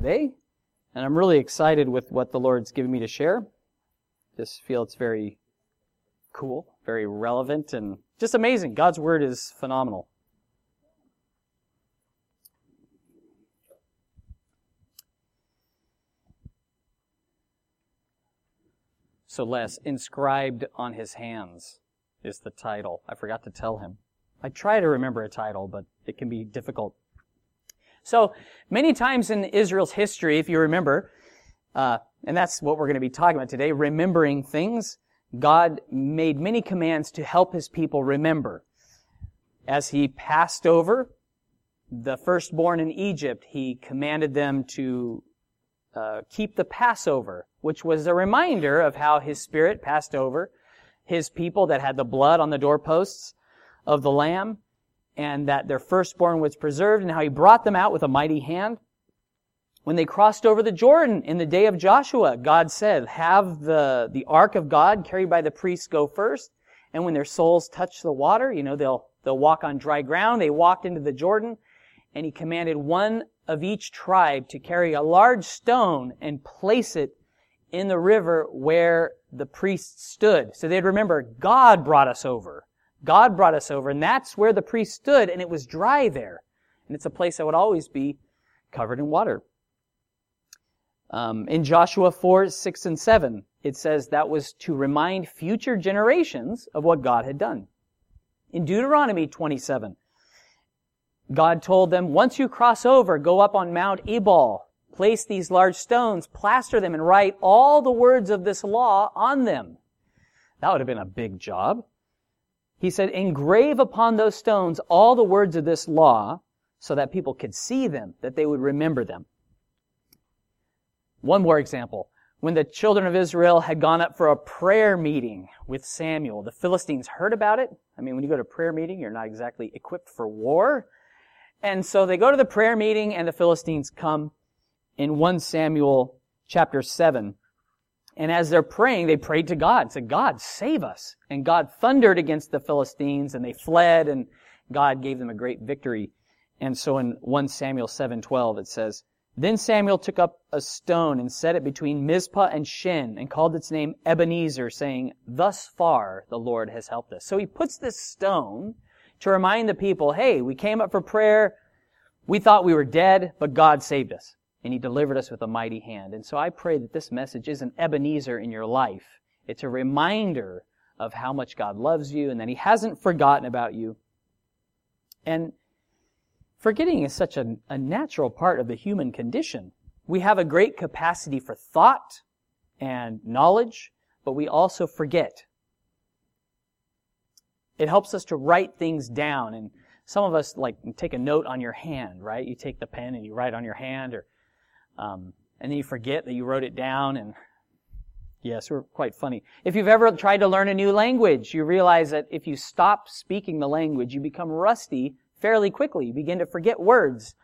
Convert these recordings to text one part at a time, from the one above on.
today, and I'm really excited with what the Lord's given me to share. Just feel it's very cool, very relevant, and just amazing. God's Word is phenomenal. So Les, inscribed on his hands is the title. I forgot to tell him. I try to remember a title, but it can be difficult. So many times in Israel's history, if you remember, uh, and that's what we're going to be talking about today, remembering things. God made many commands to help his people remember. As he passed over the firstborn in Egypt, he commanded them to uh, keep the Passover, which was a reminder of how his spirit passed over his people that had the blood on the doorposts of the lamb and that their firstborn was preserved and how he brought them out with a mighty hand. When they crossed over the Jordan in the day of Joshua, God said, have the, the ark of God carried by the priests go first. And when their souls touch the water, you know, they'll, they'll walk on dry ground. They walked into the Jordan and he commanded one of each tribe to carry a large stone and place it in the river where the priests stood. So they'd remember, God brought us over. God brought us over, and that's where the priest stood, and it was dry there. And it's a place that would always be covered in water. Um, in Joshua 4, 6, and 7, it says that was to remind future generations of what God had done. In Deuteronomy 27, God told them, once you cross over, go up on Mount Ebal, place these large stones, plaster them, and write all the words of this law on them. That would have been a big job. He said, engrave upon those stones all the words of this law so that people could see them, that they would remember them. One more example. When the children of Israel had gone up for a prayer meeting with Samuel, the Philistines heard about it. I mean, when you go to prayer meeting, you're not exactly equipped for war. And so they go to the prayer meeting and the Philistines come in 1 Samuel chapter 7. And as they're praying, they prayed to God and said, God, save us. And God thundered against the Philistines and they fled and God gave them a great victory. And so in 1 Samuel 7:12 it says, Then Samuel took up a stone and set it between Mizpah and Shen and called its name Ebenezer, saying, Thus far the Lord has helped us. So he puts this stone to remind the people, hey, we came up for prayer. We thought we were dead, but God saved us and he delivered us with a mighty hand. And so I pray that this message is an Ebenezer in your life. It's a reminder of how much God loves you and that he hasn't forgotten about you. And forgetting is such a, a natural part of the human condition. We have a great capacity for thought and knowledge, but we also forget. It helps us to write things down and some of us like take a note on your hand, right? You take the pen and you write on your hand or um, and then you forget that you wrote it down and yes, we're quite funny. If you've ever tried to learn a new language, you realize that if you stop speaking the language, you become rusty fairly quickly. You begin to forget words.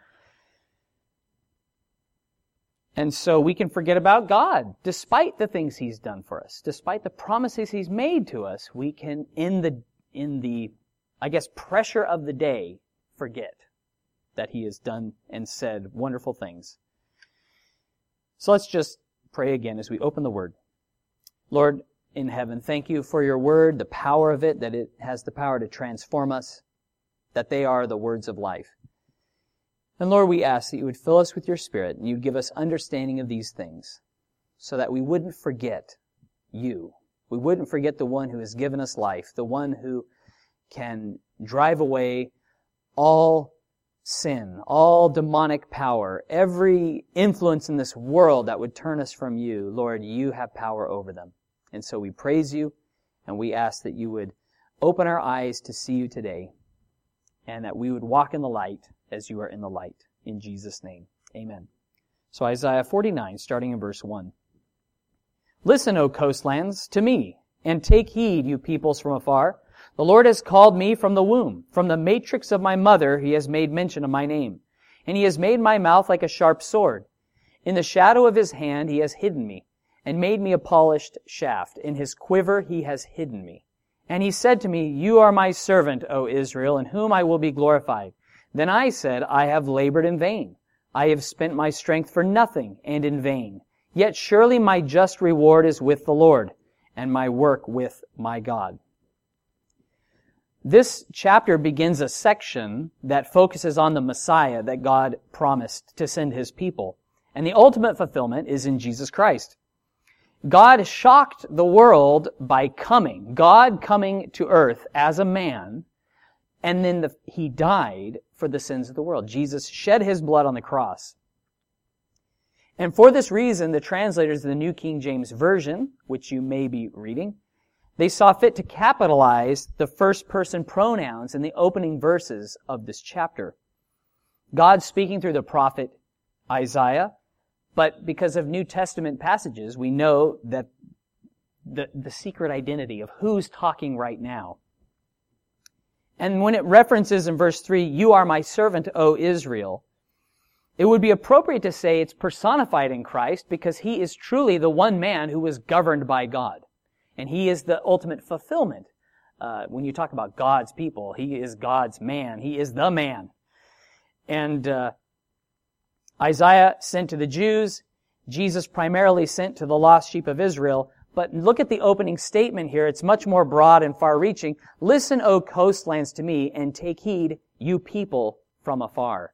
And so we can forget about God, despite the things He's done for us, despite the promises He's made to us. We can, in the, in the, I guess, pressure of the day, forget that He has done and said wonderful things. So let's just pray again as we open the Word. Lord in heaven, thank you for your Word, the power of it, that it has the power to transform us, that they are the words of life. And Lord, we ask that you would fill us with your Spirit and you'd give us understanding of these things so that we wouldn't forget you. We wouldn't forget the one who has given us life, the one who can drive away all sin, all demonic power, every influence in this world that would turn us from you, Lord, you have power over them. And so we praise you and we ask that you would open our eyes to see you today and that we would walk in the light as you are in the light. In Jesus' name, amen. So Isaiah 49, starting in verse 1. Listen, O coastlands, to me, and take heed, you peoples from afar. The Lord has called me from the womb. From the matrix of my mother, he has made mention of my name. And he has made my mouth like a sharp sword. In the shadow of his hand, he has hidden me and made me a polished shaft. In his quiver, he has hidden me. And he said to me, You are my servant, O Israel, in whom I will be glorified. Then I said, I have labored in vain. I have spent my strength for nothing and in vain. Yet surely my just reward is with the Lord, and my work with my God. This chapter begins a section that focuses on the Messiah that God promised to send his people. And the ultimate fulfillment is in Jesus Christ. God shocked the world by coming, God coming to earth as a man, and then the, he died for the sins of the world. Jesus shed his blood on the cross. And for this reason, the translators of the New King James Version, which you may be reading, they saw fit to capitalize the first person pronouns in the opening verses of this chapter. God speaking through the prophet Isaiah, but because of New Testament passages, we know that the, the secret identity of who's talking right now. And when it references in verse 3, you are my servant, O Israel, it would be appropriate to say it's personified in Christ because he is truly the one man who was governed by God. And he is the ultimate fulfillment. Uh, when you talk about God's people, he is God's man. He is the man. And uh, Isaiah sent to the Jews. Jesus primarily sent to the lost sheep of Israel. But look at the opening statement here. It's much more broad and far reaching. Listen, O coastlands, to me, and take heed, you people from afar.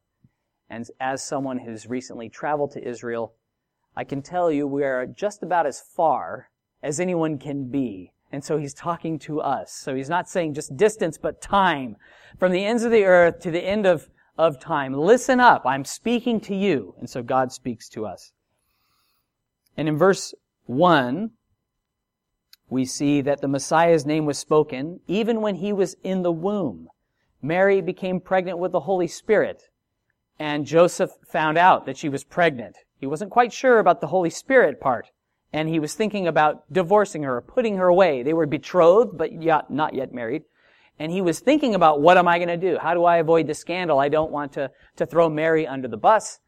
And as someone who's recently traveled to Israel, I can tell you we are just about as far as anyone can be. And so he's talking to us. So he's not saying just distance, but time. From the ends of the earth to the end of, of time. Listen up. I'm speaking to you. And so God speaks to us. And in verse 1, we see that the Messiah's name was spoken even when he was in the womb. Mary became pregnant with the Holy Spirit. And Joseph found out that she was pregnant. He wasn't quite sure about the Holy Spirit part and he was thinking about divorcing her, putting her away. They were betrothed, but not yet married. And he was thinking about what am I going to do? How do I avoid the scandal? I don't want to, to throw Mary under the bus.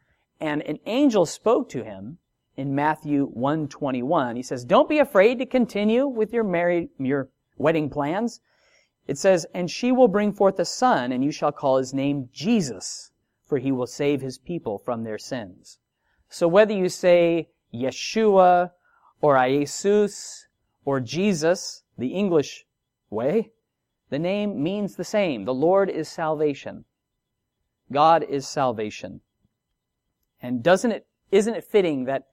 And an angel spoke to him in Matthew 121. He says, don't be afraid to continue with your married, your wedding plans. It says, and she will bring forth a son, and you shall call his name Jesus, for he will save his people from their sins. So whether you say Yeshua or Jesus or Jesus, the English way, the name means the same. The Lord is salvation. God is salvation. And doesn't it, isn't it fitting that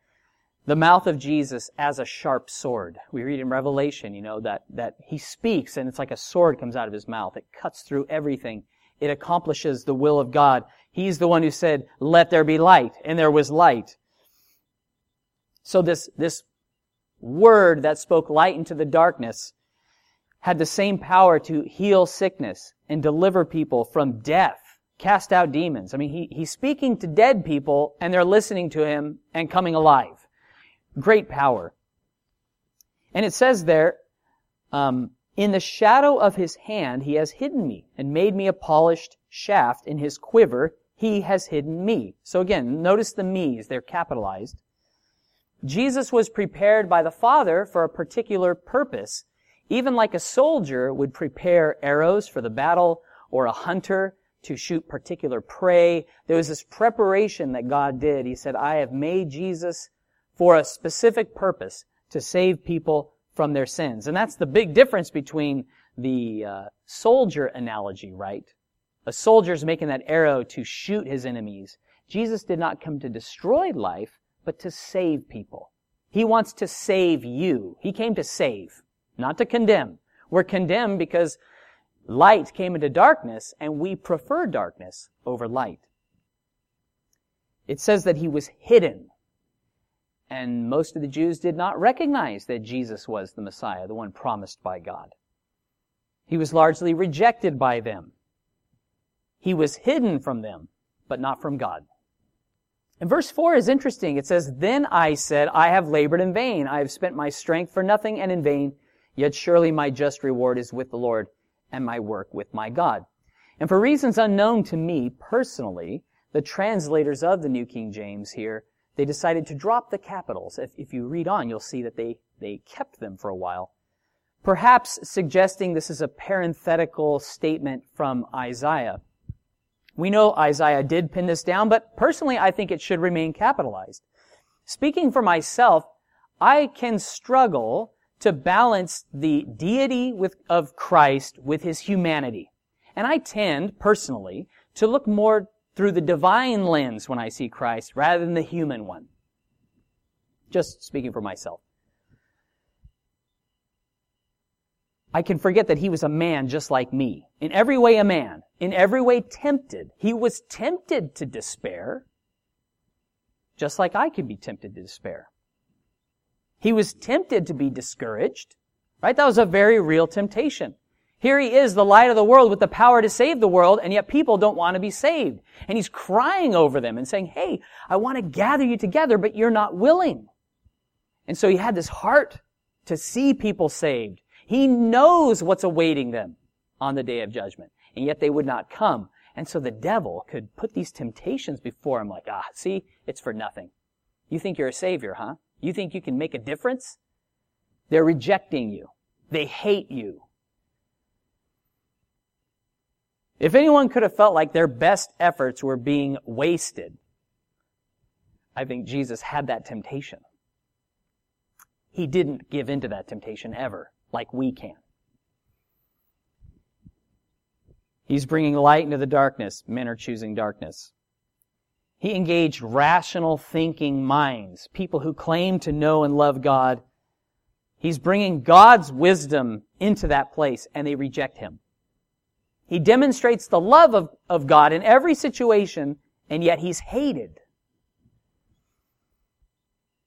the mouth of Jesus as a sharp sword? We read in Revelation, you know, that, that he speaks and it's like a sword comes out of his mouth. It cuts through everything. It accomplishes the will of God. He's the one who said, let there be light, and there was light. So this, this word that spoke light into the darkness had the same power to heal sickness and deliver people from death, cast out demons. I mean, he, he's speaking to dead people and they're listening to him and coming alive. Great power. And it says there, um, in the shadow of his hand he has hidden me and made me a polished shaft in his quiver. He has hidden me. So again, notice the me's, they're capitalized. Jesus was prepared by the Father for a particular purpose, even like a soldier would prepare arrows for the battle or a hunter to shoot particular prey. There was this preparation that God did. He said, I have made Jesus for a specific purpose to save people from their sins. And that's the big difference between the uh, soldier analogy, right? A soldier's making that arrow to shoot his enemies. Jesus did not come to destroy life, but to save people. He wants to save you. He came to save, not to condemn. We're condemned because light came into darkness and we prefer darkness over light. It says that he was hidden. And most of the Jews did not recognize that Jesus was the Messiah, the one promised by God. He was largely rejected by them. He was hidden from them, but not from God. And verse 4 is interesting. It says, Then I said, I have labored in vain. I have spent my strength for nothing and in vain. Yet surely my just reward is with the Lord and my work with my God. And for reasons unknown to me personally, the translators of the New King James here, they decided to drop the capitals. If, if you read on, you'll see that they, they kept them for a while. Perhaps suggesting this is a parenthetical statement from Isaiah. We know Isaiah did pin this down, but personally I think it should remain capitalized. Speaking for myself, I can struggle to balance the deity with, of Christ with his humanity. And I tend, personally, to look more through the divine lens when I see Christ rather than the human one. Just speaking for myself. I can forget that he was a man just like me. In every way a man. In every way tempted. He was tempted to despair. Just like I can be tempted to despair. He was tempted to be discouraged. Right? That was a very real temptation. Here he is, the light of the world with the power to save the world, and yet people don't want to be saved. And he's crying over them and saying, hey, I want to gather you together, but you're not willing. And so he had this heart to see people saved. He knows what's awaiting them on the day of judgment. And yet they would not come. And so the devil could put these temptations before him like, ah, see, it's for nothing. You think you're a savior, huh? You think you can make a difference? They're rejecting you. They hate you. If anyone could have felt like their best efforts were being wasted, I think Jesus had that temptation. He didn't give in to that temptation ever like we can. He's bringing light into the darkness. Men are choosing darkness. He engaged rational thinking minds, people who claim to know and love God. He's bringing God's wisdom into that place and they reject him. He demonstrates the love of, of God in every situation and yet he's hated.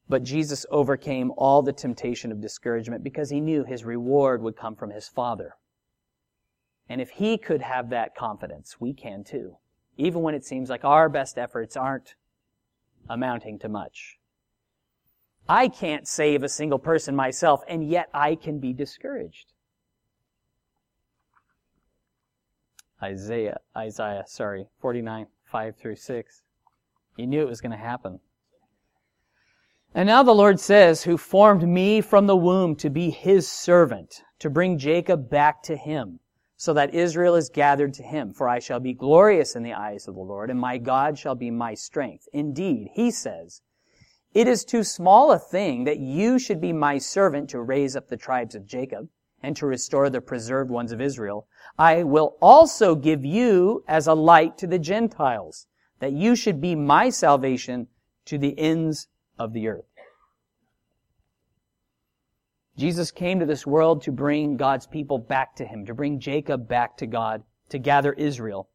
But Jesus overcame all the temptation of discouragement because he knew his reward would come from his Father. And if he could have that confidence, we can too. Even when it seems like our best efforts aren't amounting to much. I can't save a single person myself, and yet I can be discouraged. Isaiah, Isaiah, sorry, 49, 5 through 6. You knew it was going to happen. And now the Lord says, who formed me from the womb to be his servant, to bring Jacob back to him, so that Israel is gathered to him. For I shall be glorious in the eyes of the Lord, and my God shall be my strength. Indeed, he says, it is too small a thing that you should be my servant to raise up the tribes of Jacob and to restore the preserved ones of Israel. I will also give you as a light to the Gentiles, that you should be my salvation to the ends of the earth. Jesus came to this world to bring God's people back to Him, to bring Jacob back to God, to gather Israel.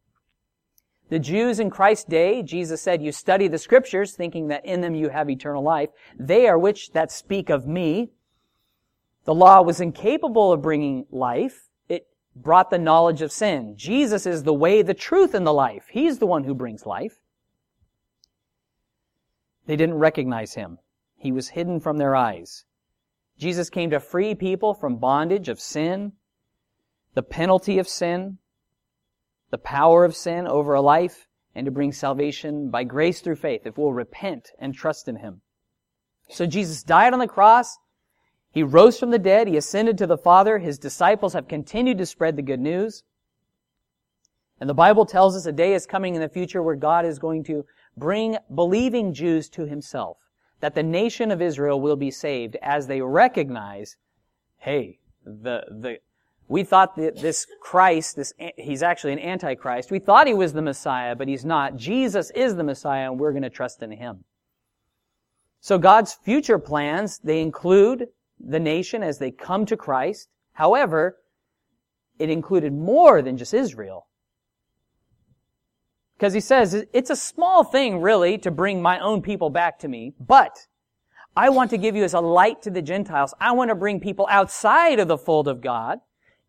The Jews in Christ's day, Jesus said, you study the scriptures thinking that in them you have eternal life. They are which that speak of me. The law was incapable of bringing life. It brought the knowledge of sin. Jesus is the way, the truth, and the life. He's the one who brings life. They didn't recognize him. He was hidden from their eyes. Jesus came to free people from bondage of sin, the penalty of sin, the power of sin over a life, and to bring salvation by grace through faith if we'll repent and trust in Him. So Jesus died on the cross. He rose from the dead. He ascended to the Father. His disciples have continued to spread the good news. And the Bible tells us a day is coming in the future where God is going to bring believing Jews to himself, that the nation of Israel will be saved as they recognize, hey, the, the, we thought that this Christ, this, he's actually an antichrist. We thought he was the Messiah, but he's not. Jesus is the Messiah and we're going to trust in him. So God's future plans, they include the nation as they come to Christ. However, it included more than just Israel. Because he says, it's a small thing really to bring my own people back to me, but I want to give you as a light to the Gentiles. I want to bring people outside of the fold of God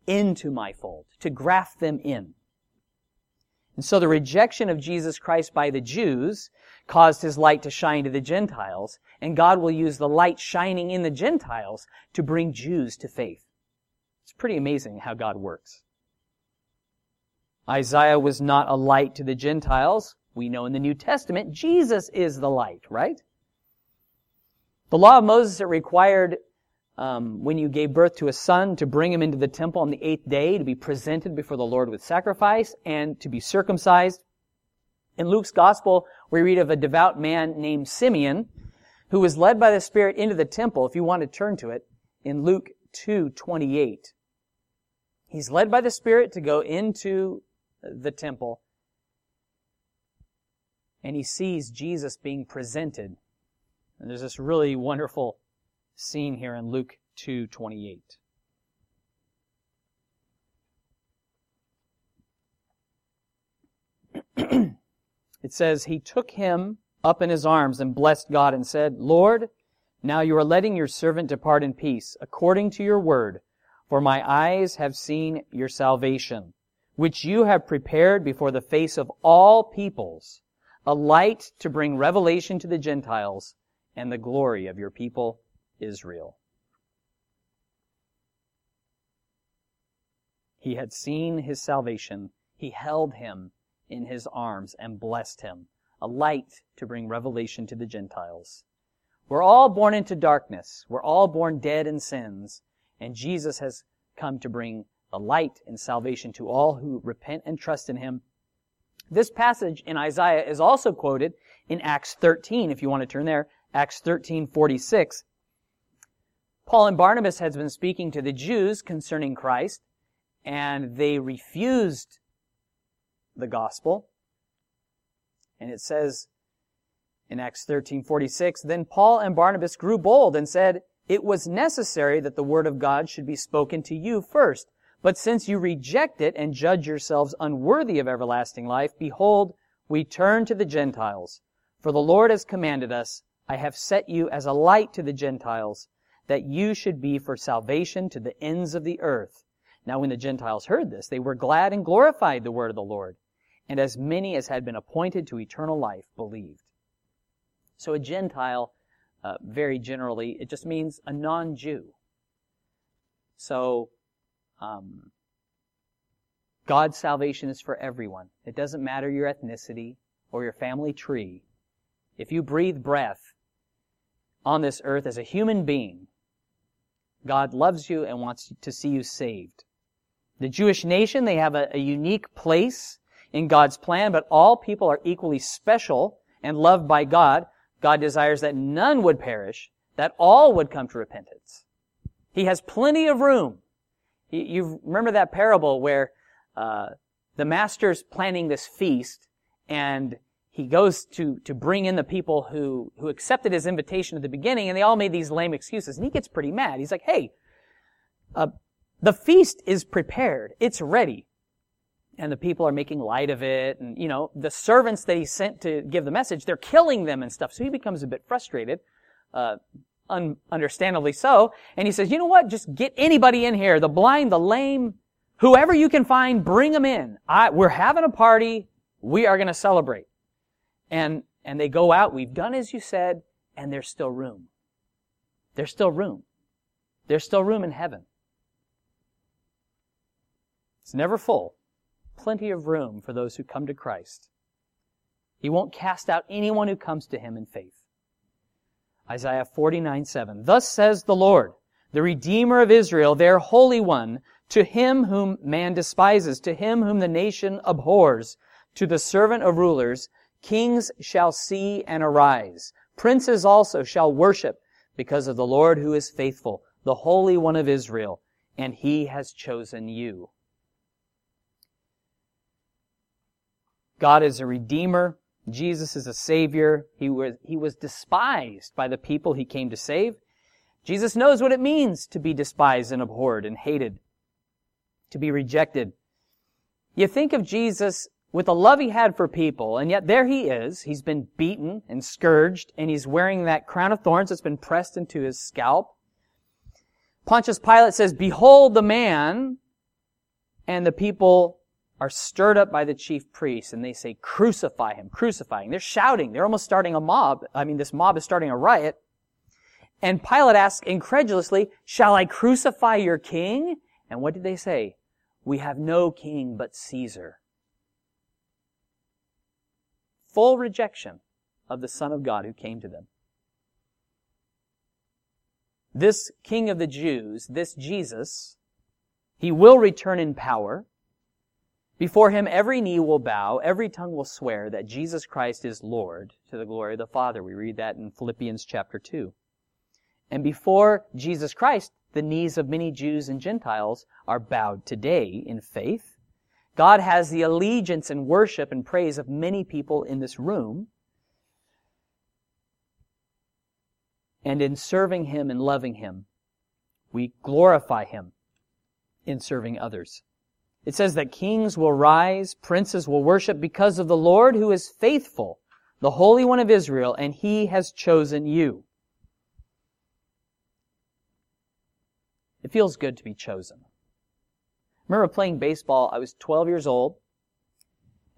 into my fold, to graft them in. And so the rejection of Jesus Christ by the Jews caused his light to shine to the Gentiles, and God will use the light shining in the Gentiles to bring Jews to faith. It's pretty amazing how God works. Isaiah was not a light to the Gentiles. We know in the New Testament, Jesus is the light, right? The law of Moses, it required um, when you gave birth to a son to bring him into the temple on the eighth day to be presented before the Lord with sacrifice and to be circumcised. In Luke's gospel, we read of a devout man named Simeon who was led by the Spirit into the temple, if you want to turn to it, in Luke 2:28. He's led by the Spirit to go into the temple and he sees Jesus being presented. And there's this really wonderful scene here in Luke 2:28. it says, He took him up in his arms and blessed God and said, Lord, now you are letting your servant depart in peace, according to your word, for my eyes have seen your salvation, which you have prepared before the face of all peoples, a light to bring revelation to the Gentiles and the glory of your people Israel. He had seen his salvation. He held him in his arms and blessed him, a light to bring revelation to the Gentiles. We're all born into darkness. We're all born dead in sins. And Jesus has come to bring the light and salvation to all who repent and trust in him. This passage in Isaiah is also quoted in Acts 13, if you want to turn there. Acts 13, 46. Paul and Barnabas had been speaking to the Jews concerning Christ, and they refused the gospel. And it says in Acts 13:46, then Paul and Barnabas grew bold and said, "It was necessary that the word of God should be spoken to you first. But since you reject it and judge yourselves unworthy of everlasting life, behold, we turn to the Gentiles. For the Lord has commanded us, I have set you as a light to the Gentiles, that you should be for salvation to the ends of the earth. Now when the Gentiles heard this, they were glad and glorified the word of the Lord and as many as had been appointed to eternal life believed. So a Gentile, uh, very generally, it just means a non-Jew. So, um, God's salvation is for everyone. It doesn't matter your ethnicity or your family tree. If you breathe breath on this earth as a human being, God loves you and wants to see you saved. The Jewish nation, they have a, a unique place in God's plan, but all people are equally special and loved by God. God desires that none would perish, that all would come to repentance. He has plenty of room. You remember that parable where uh, the master's planning this feast, and he goes to to bring in the people who who accepted his invitation at the beginning, and they all made these lame excuses, and he gets pretty mad. He's like, "Hey, uh, the feast is prepared; it's ready and the people are making light of it. And, you know, the servants that he sent to give the message, they're killing them and stuff. So he becomes a bit frustrated, uh, un- understandably so. And he says, you know what? Just get anybody in here. The blind, the lame, whoever you can find, bring them in. I, we're having a party. We are going to celebrate. And, and they go out. We've done as you said, and there's still room. There's still room. There's still room in heaven. It's never full plenty of room for those who come to Christ. He won't cast out anyone who comes to him in faith. Isaiah 49, 7. Thus says the Lord, the Redeemer of Israel, their Holy One, to him whom man despises, to him whom the nation abhors, to the servant of rulers, kings shall see and arise. Princes also shall worship because of the Lord who is faithful, the Holy One of Israel, and he has chosen you. God is a redeemer. Jesus is a savior. He was, he was despised by the people he came to save. Jesus knows what it means to be despised and abhorred and hated, to be rejected. You think of Jesus with the love he had for people, and yet there he is. He's been beaten and scourged, and he's wearing that crown of thorns that's been pressed into his scalp. Pontius Pilate says, Behold the man, and the people are stirred up by the chief priests and they say, crucify him, crucify him. They're shouting. They're almost starting a mob. I mean, this mob is starting a riot. And Pilate asks incredulously, shall I crucify your king? And what did they say? We have no king but Caesar. Full rejection of the Son of God who came to them. This King of the Jews, this Jesus, he will return in power. Before him every knee will bow, every tongue will swear that Jesus Christ is Lord to the glory of the Father. We read that in Philippians chapter 2. And before Jesus Christ, the knees of many Jews and Gentiles are bowed today in faith. God has the allegiance and worship and praise of many people in this room. And in serving Him and loving Him, we glorify Him in serving others. It says that kings will rise, princes will worship because of the Lord who is faithful, the Holy One of Israel, and He has chosen you. It feels good to be chosen. I remember playing baseball. I was 12 years old.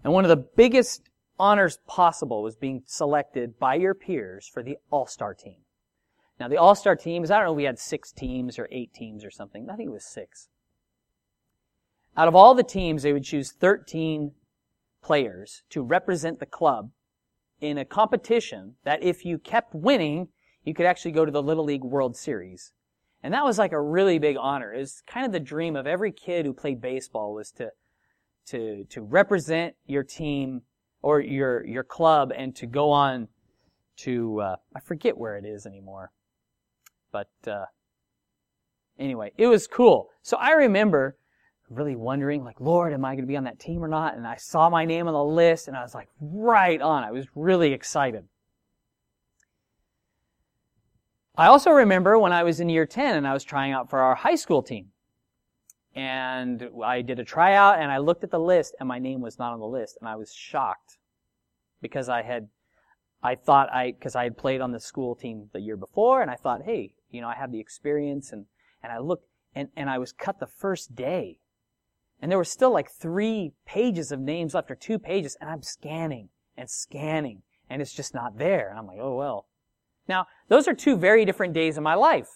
And one of the biggest honors possible was being selected by your peers for the All-Star team. Now, the All-Star teams, I don't know, we had six teams or eight teams or something. I think it was six. Out of all the teams, they would choose 13 players to represent the club in a competition that if you kept winning, you could actually go to the Little League World Series. And that was like a really big honor. It was kind of the dream of every kid who played baseball was to, to, to represent your team or your, your club and to go on to, uh, I forget where it is anymore. But, uh, anyway, it was cool. So I remember really wondering, like, Lord, am I going to be on that team or not? And I saw my name on the list and I was like, right on. I was really excited. I also remember when I was in year 10 and I was trying out for our high school team. And I did a tryout and I looked at the list and my name was not on the list and I was shocked because I had, I thought I, because I had played on the school team the year before and I thought, hey, you know, I have the experience and, and I looked and, and I was cut the first day and there were still like three pages of names left or two pages and I'm scanning and scanning and it's just not there. And I'm like, oh well. Now, those are two very different days in my life.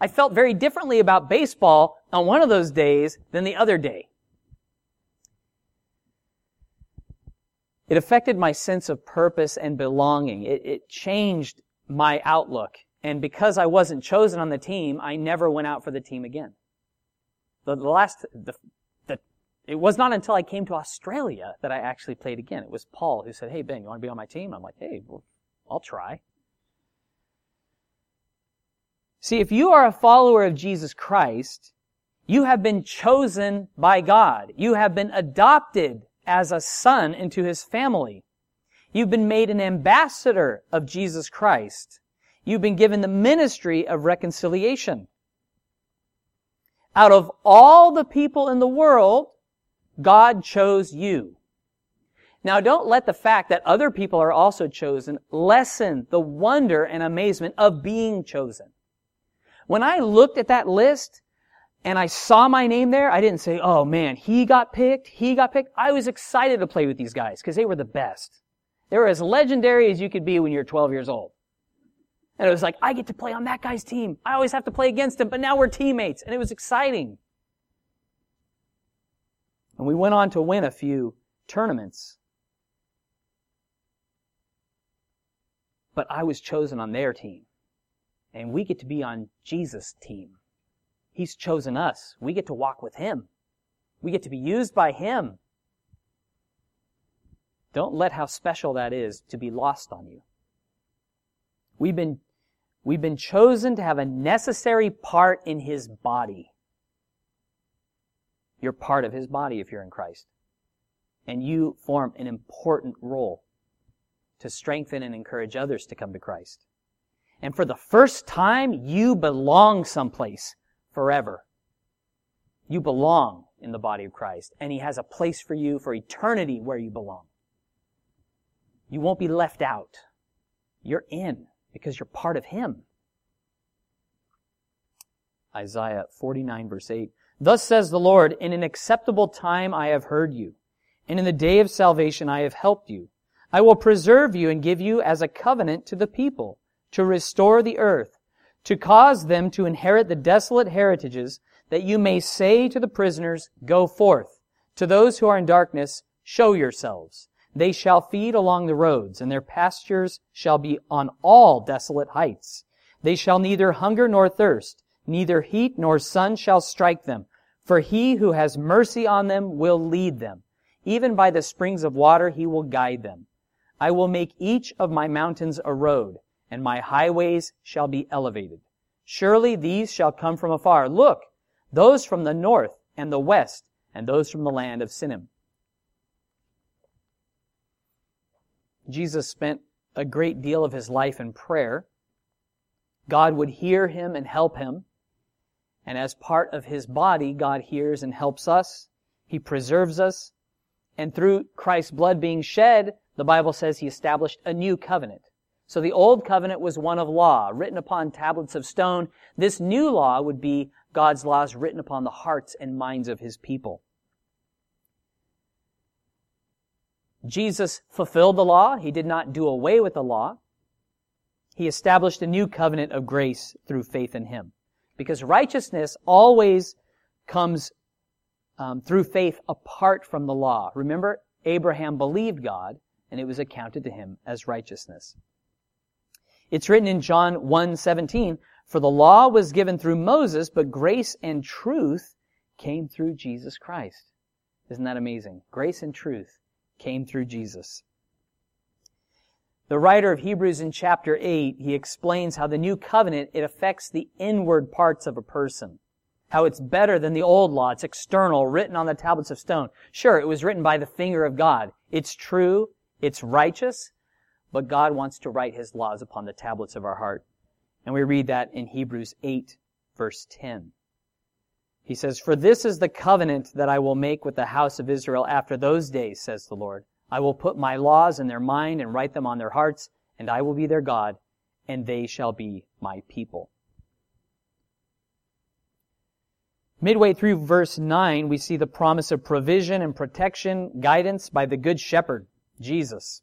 I felt very differently about baseball on one of those days than the other day. It affected my sense of purpose and belonging. It, it, changed my outlook. And because I wasn't chosen on the team, I never went out for the team again. The, the last, the, it was not until I came to Australia that I actually played again. It was Paul who said, Hey, Ben, you want to be on my team? I'm like, Hey, well, I'll try. See, if you are a follower of Jesus Christ, you have been chosen by God. You have been adopted as a son into his family. You've been made an ambassador of Jesus Christ. You've been given the ministry of reconciliation. Out of all the people in the world, God chose you. Now don't let the fact that other people are also chosen lessen the wonder and amazement of being chosen. When I looked at that list and I saw my name there, I didn't say, oh man, he got picked, he got picked. I was excited to play with these guys because they were the best. They were as legendary as you could be when you're 12 years old. And it was like, I get to play on that guy's team. I always have to play against him, but now we're teammates. And it was exciting. And we went on to win a few tournaments. But I was chosen on their team. And we get to be on Jesus' team. He's chosen us. We get to walk with Him. We get to be used by Him. Don't let how special that is to be lost on you. We've been, we've been chosen to have a necessary part in His body. You're part of His body if you're in Christ. And you form an important role to strengthen and encourage others to come to Christ. And for the first time, you belong someplace forever. You belong in the body of Christ, and He has a place for you for eternity where you belong. You won't be left out. You're in because you're part of Him. Isaiah 49 verse 8. Thus says the Lord, in an acceptable time I have heard you, and in the day of salvation I have helped you. I will preserve you and give you as a covenant to the people, to restore the earth, to cause them to inherit the desolate heritages, that you may say to the prisoners, Go forth. To those who are in darkness, show yourselves. They shall feed along the roads, and their pastures shall be on all desolate heights. They shall neither hunger nor thirst, neither heat nor sun shall strike them. For he who has mercy on them will lead them. even by the springs of water he will guide them. I will make each of my mountains a road, and my highways shall be elevated. Surely these shall come from afar. Look, those from the north and the west, and those from the land of Sinim. Jesus spent a great deal of his life in prayer. God would hear him and help him. And as part of his body, God hears and helps us. He preserves us. And through Christ's blood being shed, the Bible says he established a new covenant. So the old covenant was one of law, written upon tablets of stone. This new law would be God's laws written upon the hearts and minds of his people. Jesus fulfilled the law. He did not do away with the law. He established a new covenant of grace through faith in him. Because righteousness always comes um, through faith apart from the law. Remember, Abraham believed God, and it was accounted to him as righteousness. It's written in John 1:17, "For the law was given through Moses, but grace and truth came through Jesus Christ." Isn't that amazing? Grace and truth came through Jesus. The writer of Hebrews in chapter 8, he explains how the new covenant, it affects the inward parts of a person. How it's better than the old law. It's external, written on the tablets of stone. Sure, it was written by the finger of God. It's true. It's righteous. But God wants to write His laws upon the tablets of our heart. And we read that in Hebrews 8 verse 10. He says, For this is the covenant that I will make with the house of Israel after those days, says the Lord. I will put my laws in their mind and write them on their hearts, and I will be their God, and they shall be my people. Midway through verse 9, we see the promise of provision and protection, guidance by the Good Shepherd, Jesus.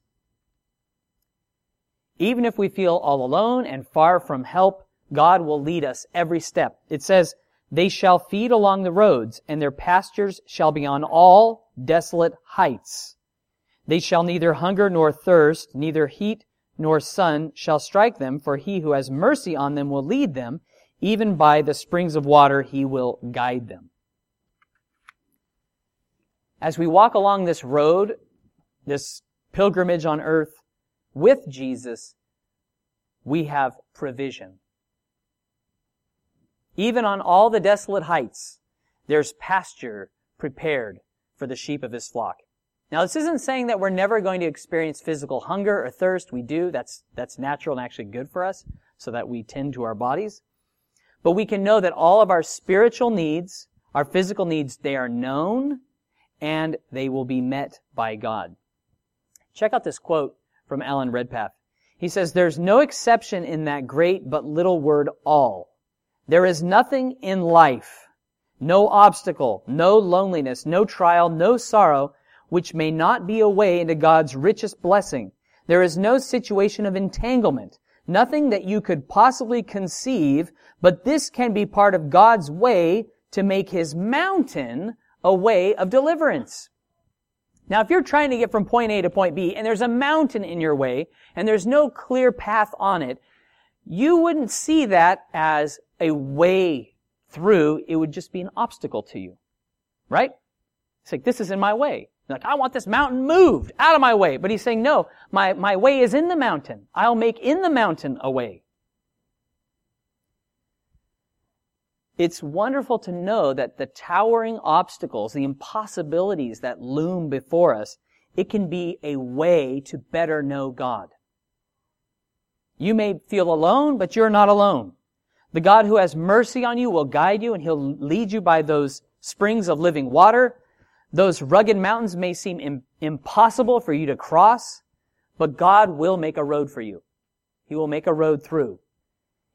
Even if we feel all alone and far from help, God will lead us every step. It says, they shall feed along the roads, and their pastures shall be on all desolate heights. They shall neither hunger nor thirst, neither heat nor sun shall strike them, for he who has mercy on them will lead them, even by the springs of water he will guide them. As we walk along this road, this pilgrimage on earth with Jesus, we have provision. Even on all the desolate heights, there's pasture prepared for the sheep of his flock. Now, this isn't saying that we're never going to experience physical hunger or thirst. We do. That's, that's natural and actually good for us so that we tend to our bodies. But we can know that all of our spiritual needs, our physical needs, they are known and they will be met by God. Check out this quote from Alan Redpath. He says, There's no exception in that great but little word all. There is nothing in life, no obstacle, no loneliness, no trial, no sorrow, which may not be a way into God's richest blessing. There is no situation of entanglement, nothing that you could possibly conceive, but this can be part of God's way to make His mountain a way of deliverance. Now, if you're trying to get from point A to point B, and there's a mountain in your way, and there's no clear path on it, you wouldn't see that as a way through, it would just be an obstacle to you. Right? It's like, this is in my way. You're like, I want this mountain moved out of my way. But he's saying, no, my, my way is in the mountain. I'll make in the mountain a way. It's wonderful to know that the towering obstacles, the impossibilities that loom before us, it can be a way to better know God. You may feel alone, but you're not alone. The God who has mercy on you will guide you and he'll lead you by those springs of living water. Those rugged mountains may seem Im- impossible for you to cross, but God will make a road for you. He will make a road through.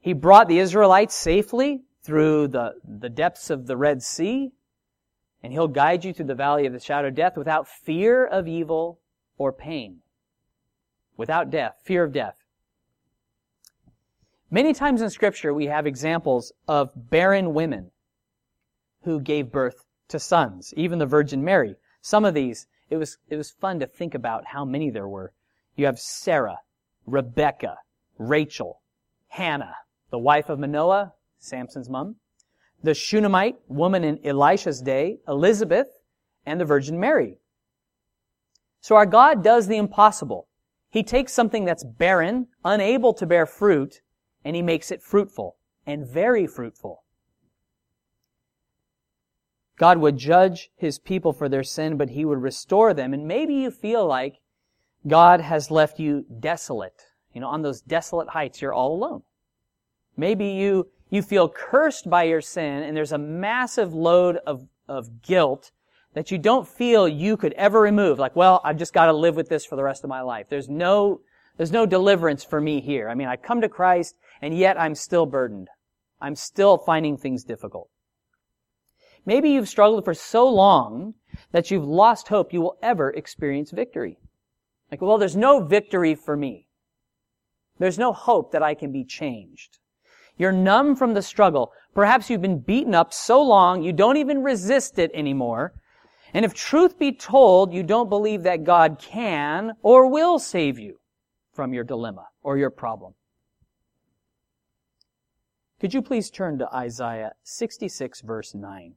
He brought the Israelites safely through the, the depths of the Red Sea, and he'll guide you through the valley of the shadow of death without fear of evil or pain. Without death, fear of death. Many times in scripture we have examples of barren women who gave birth to sons, even the Virgin Mary. Some of these, it was, it was fun to think about how many there were. You have Sarah, Rebecca, Rachel, Hannah, the wife of Manoah, Samson's mom, the Shunammite woman in Elisha's day, Elizabeth, and the Virgin Mary. So our God does the impossible. He takes something that's barren, unable to bear fruit, and he makes it fruitful and very fruitful. God would judge his people for their sin, but he would restore them. And maybe you feel like God has left you desolate. You know, on those desolate heights, you're all alone. Maybe you, you feel cursed by your sin and there's a massive load of, of guilt that you don't feel you could ever remove. Like, well, I've just got to live with this for the rest of my life. There's no, there's no deliverance for me here. I mean, I come to Christ and yet I'm still burdened. I'm still finding things difficult. Maybe you've struggled for so long that you've lost hope you will ever experience victory. Like, well, there's no victory for me. There's no hope that I can be changed. You're numb from the struggle. Perhaps you've been beaten up so long you don't even resist it anymore. And if truth be told, you don't believe that God can or will save you from your dilemma or your problem. Could you please turn to Isaiah 66 verse 9?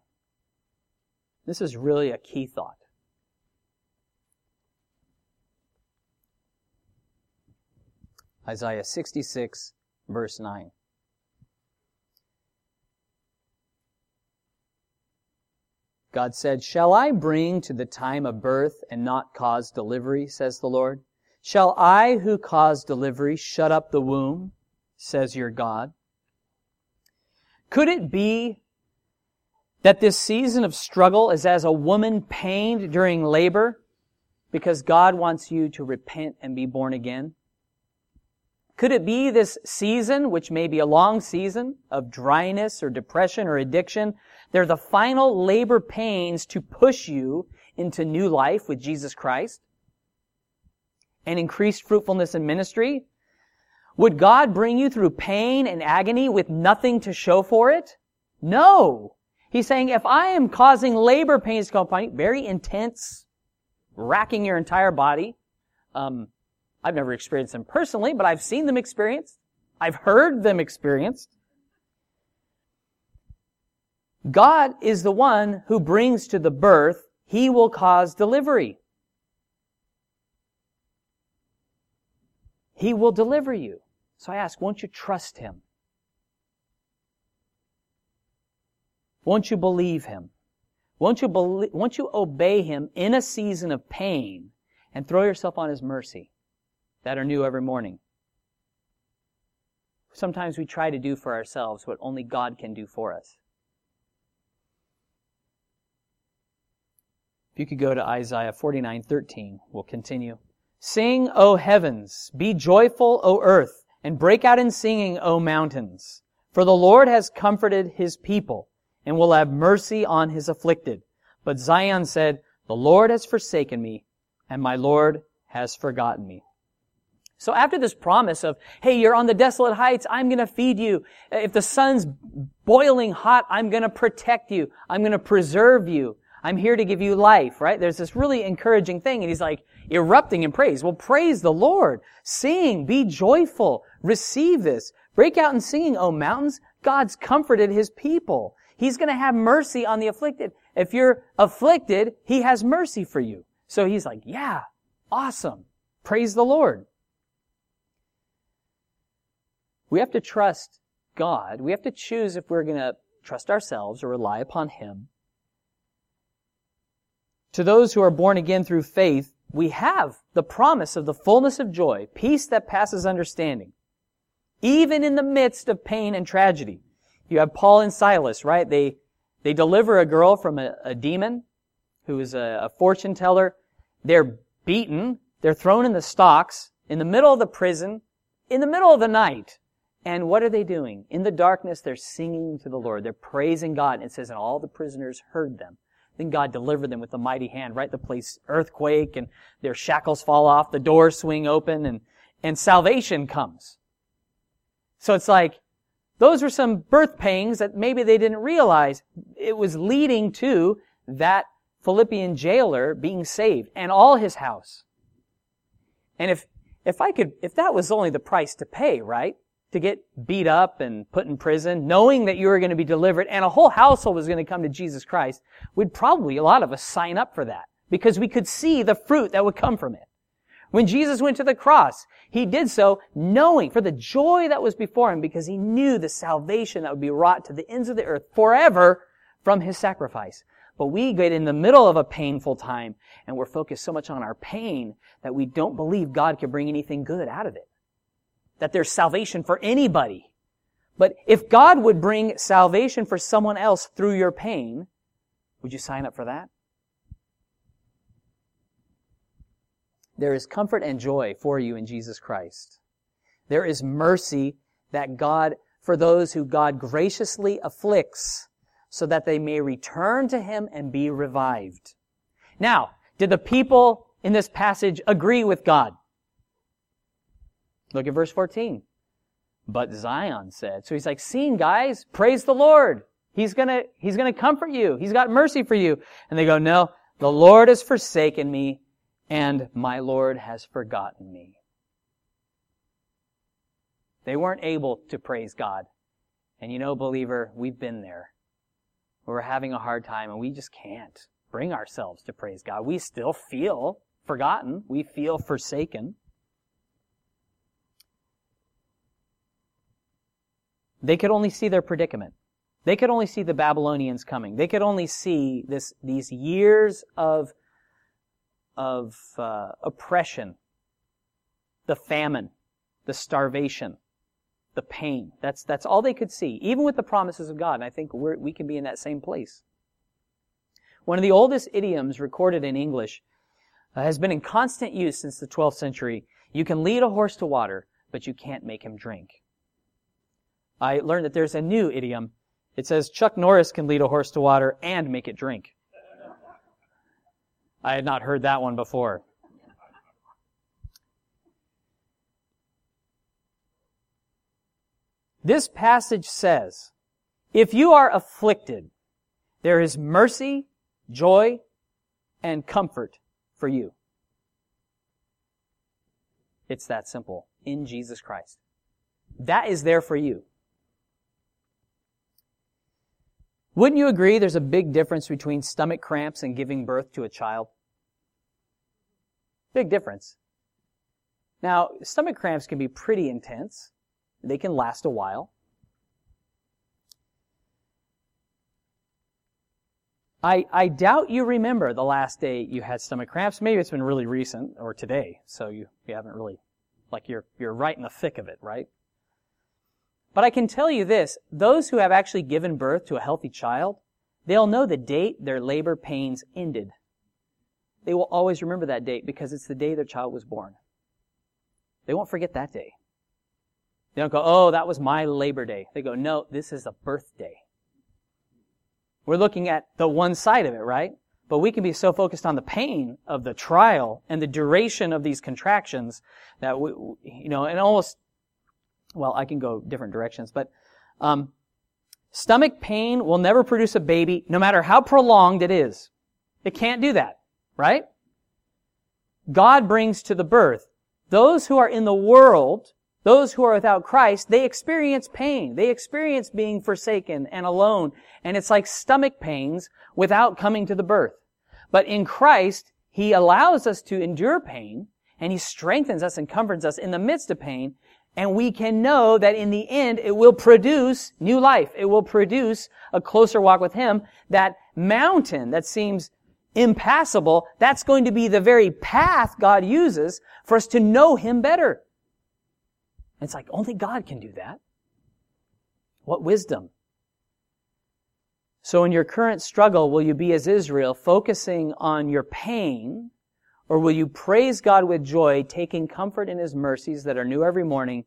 This is really a key thought. Isaiah 66, verse 9. God said, Shall I bring to the time of birth and not cause delivery, says the Lord? Shall I who cause delivery shut up the womb, says your God? Could it be that this season of struggle is as a woman pained during labor because God wants you to repent and be born again? Could it be this season, which may be a long season of dryness or depression or addiction? They're the final labor pains to push you into new life with Jesus Christ and increased fruitfulness in ministry. Would God bring you through pain and agony with nothing to show for it? No. He's saying, if I am causing labor pains to come upon you, very intense, racking your entire body, um, I've never experienced them personally, but I've seen them experienced. I've heard them experienced. God is the one who brings to the birth. He will cause delivery. He will deliver you. So I ask, won't you trust Him? Won't you believe him? Won't you, believe, won't you obey him in a season of pain and throw yourself on his mercy that are new every morning? Sometimes we try to do for ourselves what only God can do for us. If you could go to Isaiah 49:13, we'll continue. Sing, O heavens, be joyful, O earth, and break out in singing, O mountains, for the Lord has comforted his people and will have mercy on his afflicted. But Zion said, The Lord has forsaken me, and my Lord has forgotten me. So after this promise of, hey, you're on the desolate heights, I'm gonna feed you. If the sun's boiling hot, I'm gonna protect you. I'm gonna preserve you. I'm here to give you life, right? There's this really encouraging thing, and he's like erupting in praise. Well, praise the Lord. Sing, be joyful, receive this. Break out in singing, O mountains. God's comforted his people. He's going to have mercy on the afflicted. If you're afflicted, He has mercy for you. So He's like, yeah, awesome. Praise the Lord. We have to trust God. We have to choose if we're going to trust ourselves or rely upon Him. To those who are born again through faith, we have the promise of the fullness of joy, peace that passes understanding, even in the midst of pain and tragedy. You have Paul and Silas, right? They, they deliver a girl from a, a demon who is a, a fortune teller. They're beaten. They're thrown in the stocks in the middle of the prison, in the middle of the night. And what are they doing? In the darkness, they're singing to the Lord. They're praising God. And it says, and all the prisoners heard them. Then God delivered them with a mighty hand, right? The place earthquake and their shackles fall off, the doors swing open and, and salvation comes. So it's like, those were some birth pangs that maybe they didn't realize. It was leading to that Philippian jailer being saved and all his house. And if, if I could, if that was only the price to pay, right? To get beat up and put in prison, knowing that you were going to be delivered and a whole household was going to come to Jesus Christ, we'd probably, a lot of us, sign up for that. because we could see the fruit that would come from it. When Jesus went to the cross, he did so knowing for the joy that was before him because he knew the salvation that would be wrought to the ends of the earth forever from his sacrifice. But we get in the middle of a painful time and we're focused so much on our pain that we don't believe God can bring anything good out of it. That there's salvation for anybody. But if God would bring salvation for someone else through your pain, would you sign up for that? There is comfort and joy for you in Jesus Christ. There is mercy that God, for those who God graciously afflicts, so that they may return to Him and be revived. Now, did the people in this passage agree with God? Look at verse 14. But Zion said, so he's like, seeing guys, praise the Lord. He's gonna, he's gonna comfort you. He's got mercy for you. And they go, no, the Lord has forsaken me and my Lord has forgotten me. They weren't able to praise God. And you know, believer, we've been there. We're having a hard time and we just can't bring ourselves to praise God. We still feel forgotten. We feel forsaken. They could only see their predicament. They could only see the Babylonians coming. They could only see this, these years of of uh, oppression, the famine, the starvation, the pain. That's, that's all they could see, even with the promises of God. And I think we can be in that same place. One of the oldest idioms recorded in English uh, has been in constant use since the 12th century. You can lead a horse to water, but you can't make him drink. I learned that there's a new idiom. It says Chuck Norris can lead a horse to water and make it drink. I had not heard that one before. This passage says, if you are afflicted, there is mercy, joy, and comfort for you. It's that simple. In Jesus Christ. That is there for you. Wouldn't you agree there's a big difference between stomach cramps and giving birth to a child? Big difference. Now, stomach cramps can be pretty intense. They can last a while. I, I doubt you remember the last day you had stomach cramps. Maybe it's been really recent or today, so you, you haven't really, like you're, you're right in the thick of it, right? But I can tell you this, those who have actually given birth to a healthy child, they'll know the date their labor pains ended. They will always remember that date because it's the day their child was born. They won't forget that day. They don't go, oh, that was my Labor Day. They go, no, this is a birthday. We're looking at the one side of it, right? But we can be so focused on the pain of the trial and the duration of these contractions that we, you know, and almost well, I can go different directions, but um, stomach pain will never produce a baby, no matter how prolonged it is. It can't do that, right? God brings to the birth. Those who are in the world, those who are without Christ, they experience pain. They experience being forsaken and alone. And it's like stomach pains without coming to the birth. But in Christ, He allows us to endure pain and He strengthens us and comforts us in the midst of pain and we can know that in the end, it will produce new life. It will produce a closer walk with Him. That mountain that seems impassable, that's going to be the very path God uses for us to know Him better. And It's like only God can do that. What wisdom. So in your current struggle, will you be as Israel, focusing on your pain or will you praise God with joy, taking comfort in His mercies that are new every morning,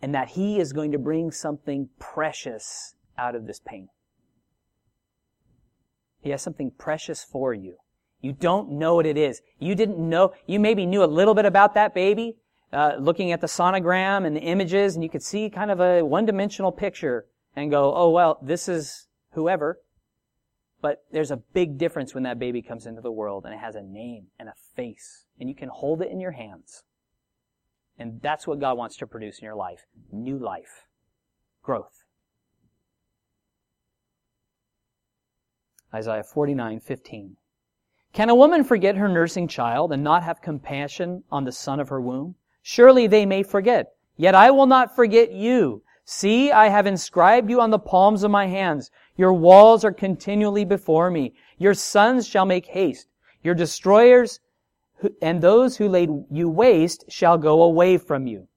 and that He is going to bring something precious out of this pain? He has something precious for you. You don't know what it is. You didn't know, you maybe knew a little bit about that baby, uh, looking at the sonogram and the images, and you could see kind of a one-dimensional picture and go, oh well, this is whoever. But there's a big difference when that baby comes into the world and it has a name and a face and you can hold it in your hands. And that's what God wants to produce in your life. New life. Growth. Isaiah 49:15. Can a woman forget her nursing child and not have compassion on the son of her womb? Surely they may forget. Yet I will not forget you. See, I have inscribed you on the palms of my hands. Your walls are continually before me. Your sons shall make haste. Your destroyers and those who laid you waste shall go away from you.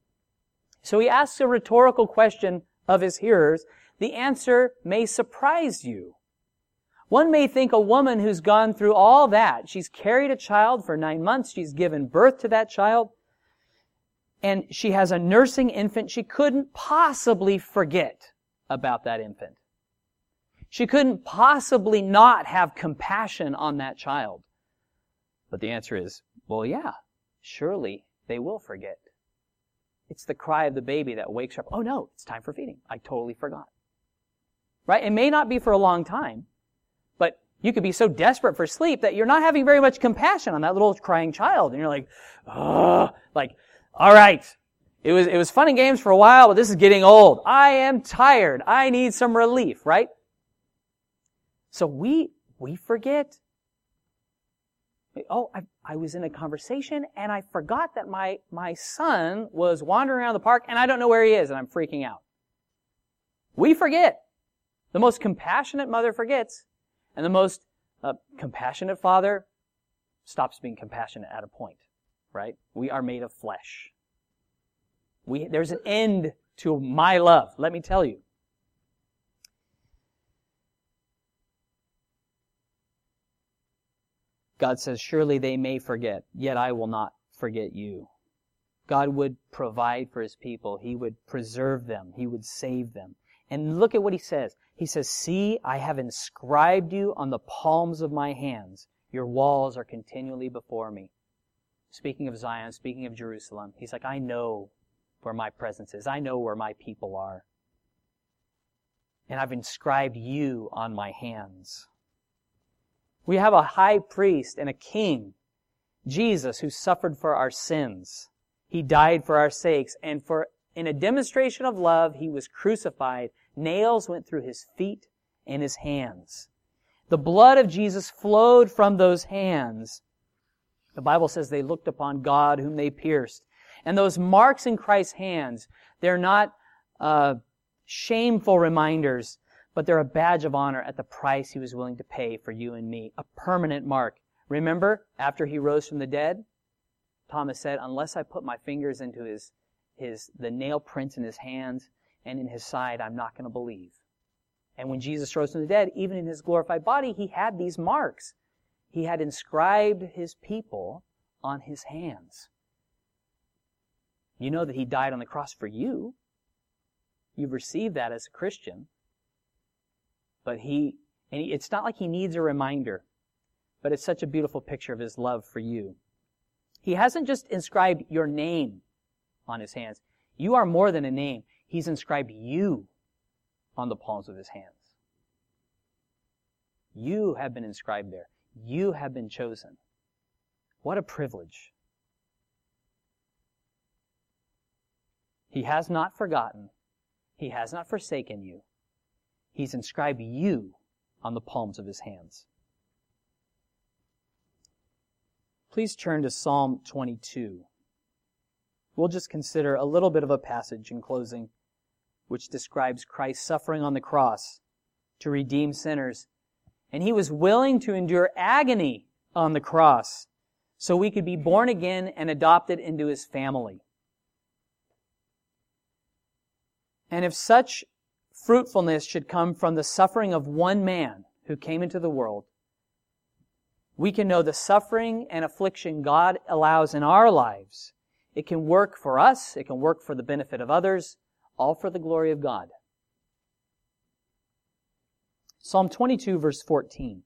So he asks a rhetorical question of his hearers. The answer may surprise you. One may think a woman who's gone through all that, she's carried a child for nine months, she's given birth to that child, and she has a nursing infant, she couldn't possibly forget about that infant. She couldn't possibly not have compassion on that child. But the answer is, well, yeah, surely they will forget. It's the cry of the baby that wakes up. Oh no, it's time for feeding. I totally forgot. Right? It may not be for a long time, but you could be so desperate for sleep that you're not having very much compassion on that little crying child. And you're like, oh, like, all right. It was, it was fun and games for a while, but this is getting old. I am tired. I need some relief, right? So we, we forget. Oh, I, I was in a conversation and I forgot that my, my son was wandering around the park and I don't know where he is and I'm freaking out. We forget. The most compassionate mother forgets and the most uh, compassionate father stops being compassionate at a point, right? We are made of flesh. We, there's an end to my love, let me tell you. God says, Surely they may forget, yet I will not forget you. God would provide for his people. He would preserve them. He would save them. And look at what he says. He says, See, I have inscribed you on the palms of my hands. Your walls are continually before me. Speaking of Zion, speaking of Jerusalem, he's like, I know where my presence is. I know where my people are. And I've inscribed you on my hands. We have a high priest and a king, Jesus, who suffered for our sins. He died for our sakes, and for in a demonstration of love, he was crucified. Nails went through his feet and his hands. The blood of Jesus flowed from those hands. The Bible says they looked upon God whom they pierced. And those marks in Christ's hands, they're not uh, shameful reminders but they're a badge of honor at the price he was willing to pay for you and me. A permanent mark. Remember, after he rose from the dead, Thomas said, unless I put my fingers into his, his, the nail prints in his hands and in his side, I'm not going to believe. And when Jesus rose from the dead, even in his glorified body, he had these marks. He had inscribed his people on his hands. You know that he died on the cross for you. You've received that as a Christian. But he, and he, it's not like he needs a reminder, but it's such a beautiful picture of his love for you. He hasn't just inscribed your name on his hands. You are more than a name. He's inscribed you on the palms of his hands. You have been inscribed there. You have been chosen. What a privilege. He has not forgotten. He has not forsaken you. He's inscribed you on the palms of his hands. Please turn to Psalm 22. We'll just consider a little bit of a passage in closing which describes Christ's suffering on the cross to redeem sinners. And he was willing to endure agony on the cross so we could be born again and adopted into his family. And if such fruitfulness should come from the suffering of one man who came into the world, we can know the suffering and affliction God allows in our lives. It can work for us, it can work for the benefit of others, all for the glory of God. Psalm 22, verse 14.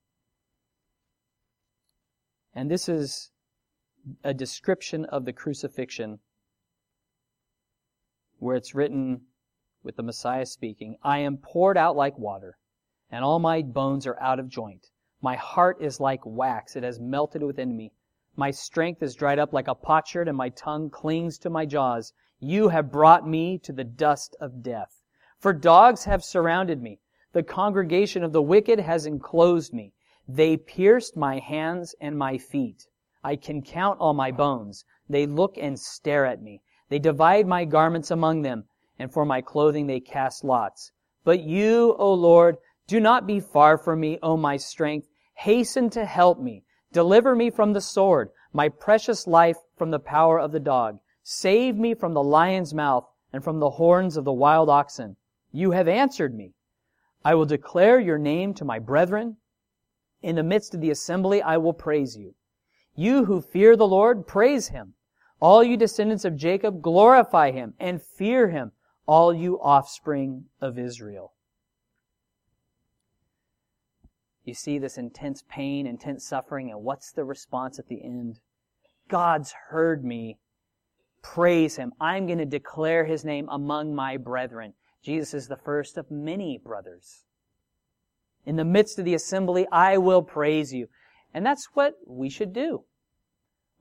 And this is a description of the crucifixion where it's written, with the Messiah speaking, I am poured out like water, and all my bones are out of joint. My heart is like wax, it has melted within me. My strength is dried up like a potsherd, and my tongue clings to my jaws. You have brought me to the dust of death. For dogs have surrounded me. The congregation of the wicked has enclosed me. They pierced my hands and my feet. I can count all my bones. They look and stare at me. They divide my garments among them, and for my clothing they cast lots. But you, O Lord, do not be far from me, O my strength. Hasten to help me. Deliver me from the sword, my precious life from the power of the dog. Save me from the lion's mouth and from the horns of the wild oxen. You have answered me. I will declare your name to my brethren. In the midst of the assembly, I will praise you. You who fear the Lord, praise him. All you descendants of Jacob, glorify him and fear him, all you offspring of Israel. You see this intense pain, intense suffering, and what's the response at the end? God's heard me. Praise him. I'm going to declare his name among my brethren. Jesus is the first of many brothers. In the midst of the assembly, I will praise you. And that's what we should do.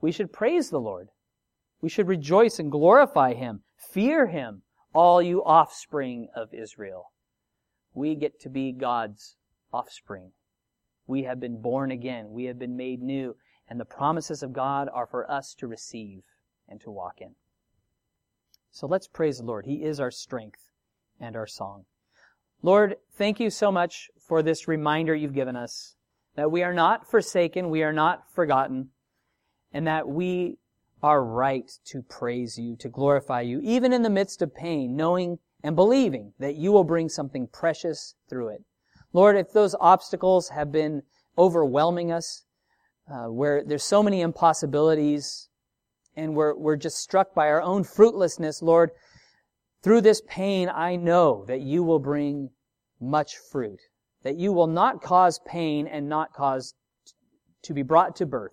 We should praise the Lord. We should rejoice and glorify him. Fear him, all you offspring of Israel. We get to be God's offspring. We have been born again. We have been made new. And the promises of God are for us to receive and to walk in. So let's praise the Lord. He is our strength and our song. Lord, thank you so much for this reminder you've given us that we are not forsaken, we are not forgotten, and that we are right to praise you, to glorify you, even in the midst of pain, knowing and believing that you will bring something precious through it. Lord, if those obstacles have been overwhelming us, uh, where there's so many impossibilities, and we're, we're just struck by our own fruitlessness, Lord, through this pain, I know that you will bring much fruit, that you will not cause pain and not cause to be brought to birth.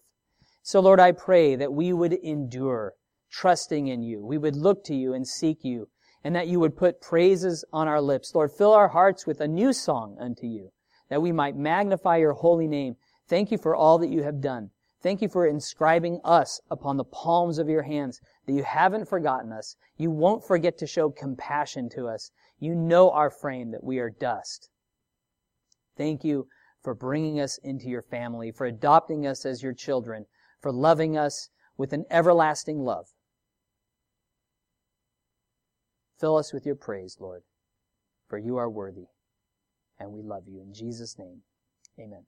So, Lord, I pray that we would endure, trusting in you. We would look to you and seek you, and that you would put praises on our lips. Lord, fill our hearts with a new song unto you, that we might magnify your holy name. Thank you for all that you have done. Thank you for inscribing us upon the palms of your hands, that you haven't forgotten us. You won't forget to show compassion to us. You know our frame, that we are dust. Thank you for bringing us into your family, for adopting us as your children, for loving us with an everlasting love. Fill us with your praise, Lord, for you are worthy, and we love you. In Jesus' name, amen.